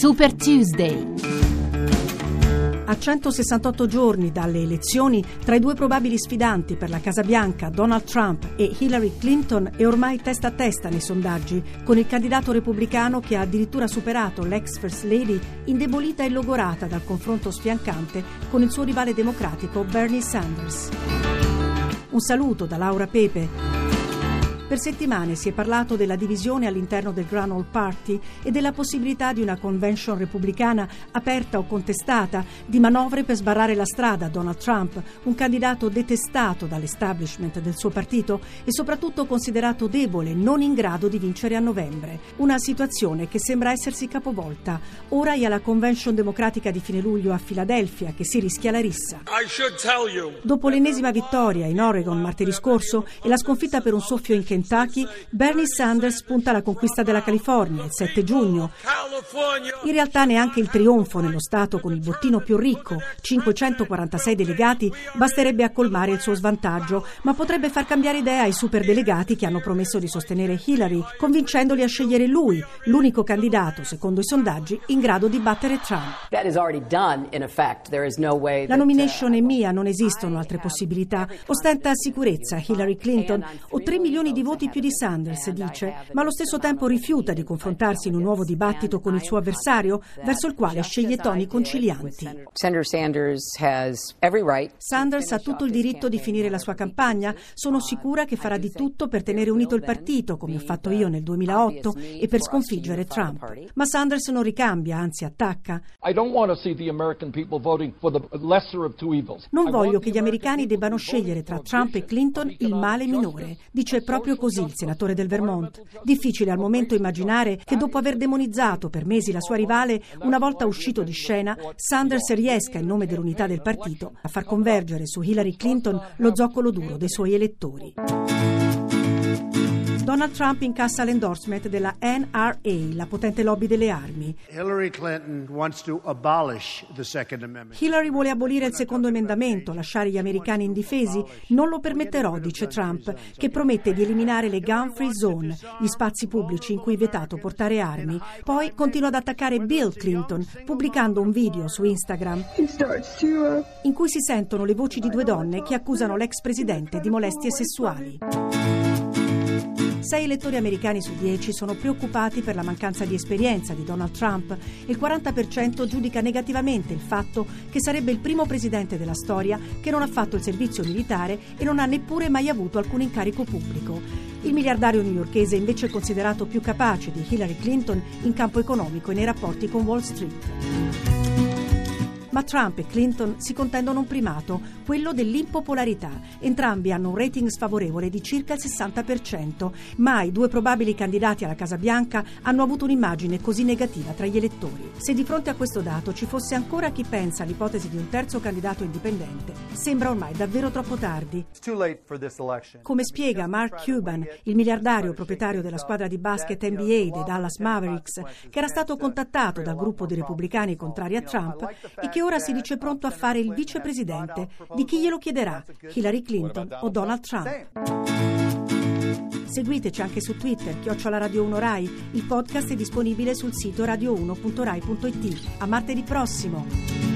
Super Tuesday. A 168 giorni dalle elezioni, tra i due probabili sfidanti per la Casa Bianca, Donald Trump e Hillary Clinton, è ormai testa a testa nei sondaggi, con il candidato repubblicano che ha addirittura superato l'ex First Lady, indebolita e logorata dal confronto sfiancante con il suo rivale democratico Bernie Sanders. Un saluto da Laura Pepe. Per settimane si è parlato della divisione all'interno del Grand Old Party e della possibilità di una convention repubblicana aperta o contestata, di manovre per sbarrare la strada a Donald Trump, un candidato detestato dall'establishment del suo partito e soprattutto considerato debole, non in grado di vincere a novembre. Una situazione che sembra essersi capovolta. Ora è alla convention democratica di fine luglio a Filadelfia che si rischia la rissa. Dopo l'ennesima vittoria in Oregon martedì scorso e la sconfitta per un soffio in Kentucky, Bernie Sanders punta alla conquista della California il 7 giugno. In realtà neanche il trionfo nello Stato con il bottino più ricco, 546 delegati, basterebbe a colmare il suo svantaggio, ma potrebbe far cambiare idea ai superdelegati che hanno promesso di sostenere Hillary, convincendoli a scegliere lui, l'unico candidato, secondo i sondaggi, in grado di battere Trump. La nomination è mia, non esistono altre possibilità. Ostenta sicurezza Hillary Clinton. Ho 3 milioni di voti più di Sanders, dice, ma allo stesso tempo rifiuta di confrontarsi in un nuovo dibattito con il suo avversario, verso il quale sceglie toni concilianti. Sanders ha tutto il diritto di finire la sua campagna. Sono sicura che farà di tutto per tenere unito il partito, come ho fatto io nel 2008, e per sconfiggere Trump. Ma Sanders non ricambia, anzi attacca. Non voglio che gli americani debbano scegliere tra Trump e Clinton il male minore. Dice proprio così il senatore del Vermont. Difficile al momento immaginare che dopo aver demonizzato per mesi la sua rivale, una volta uscito di scena, Sanders riesca, in nome dell'unità del partito, a far convergere su Hillary Clinton lo zoccolo duro dei suoi elettori. Donald Trump incassa l'endorsement della NRA, la potente lobby delle armi. Hillary, Hillary vuole abolire il secondo emendamento, lasciare gli americani indifesi. Non lo permetterò, dice Trump, che promette di eliminare le gun free zone, gli spazi pubblici in cui è vietato portare armi. Poi continua ad attaccare Bill Clinton, pubblicando un video su Instagram in cui si sentono le voci di due donne che accusano l'ex presidente di molestie sessuali. Sei elettori americani su 10 sono preoccupati per la mancanza di esperienza di Donald Trump il 40% giudica negativamente il fatto che sarebbe il primo presidente della storia che non ha fatto il servizio militare e non ha neppure mai avuto alcun incarico pubblico. Il miliardario newyorkese è invece considerato più capace di Hillary Clinton in campo economico e nei rapporti con Wall Street. Ma Trump e Clinton si contendono un primato, quello dell'impopolarità. Entrambi hanno un rating sfavorevole di circa il 60%. Mai i due probabili candidati alla Casa Bianca hanno avuto un'immagine così negativa tra gli elettori. Se di fronte a questo dato ci fosse ancora chi pensa all'ipotesi di un terzo candidato indipendente, sembra ormai davvero troppo tardi. Come spiega Mark Cuban, il miliardario proprietario della squadra di basket NBA dei Dallas Mavericks, che era stato contattato dal gruppo di repubblicani contrari a Trump e che che ora si dice pronto a fare il vicepresidente. Di chi glielo chiederà? Hillary Clinton o Donald Trump? Seguiteci anche su Twitter, chiocciola Radio 1 Rai. Il podcast è disponibile sul sito radio1.rai.it. A martedì prossimo!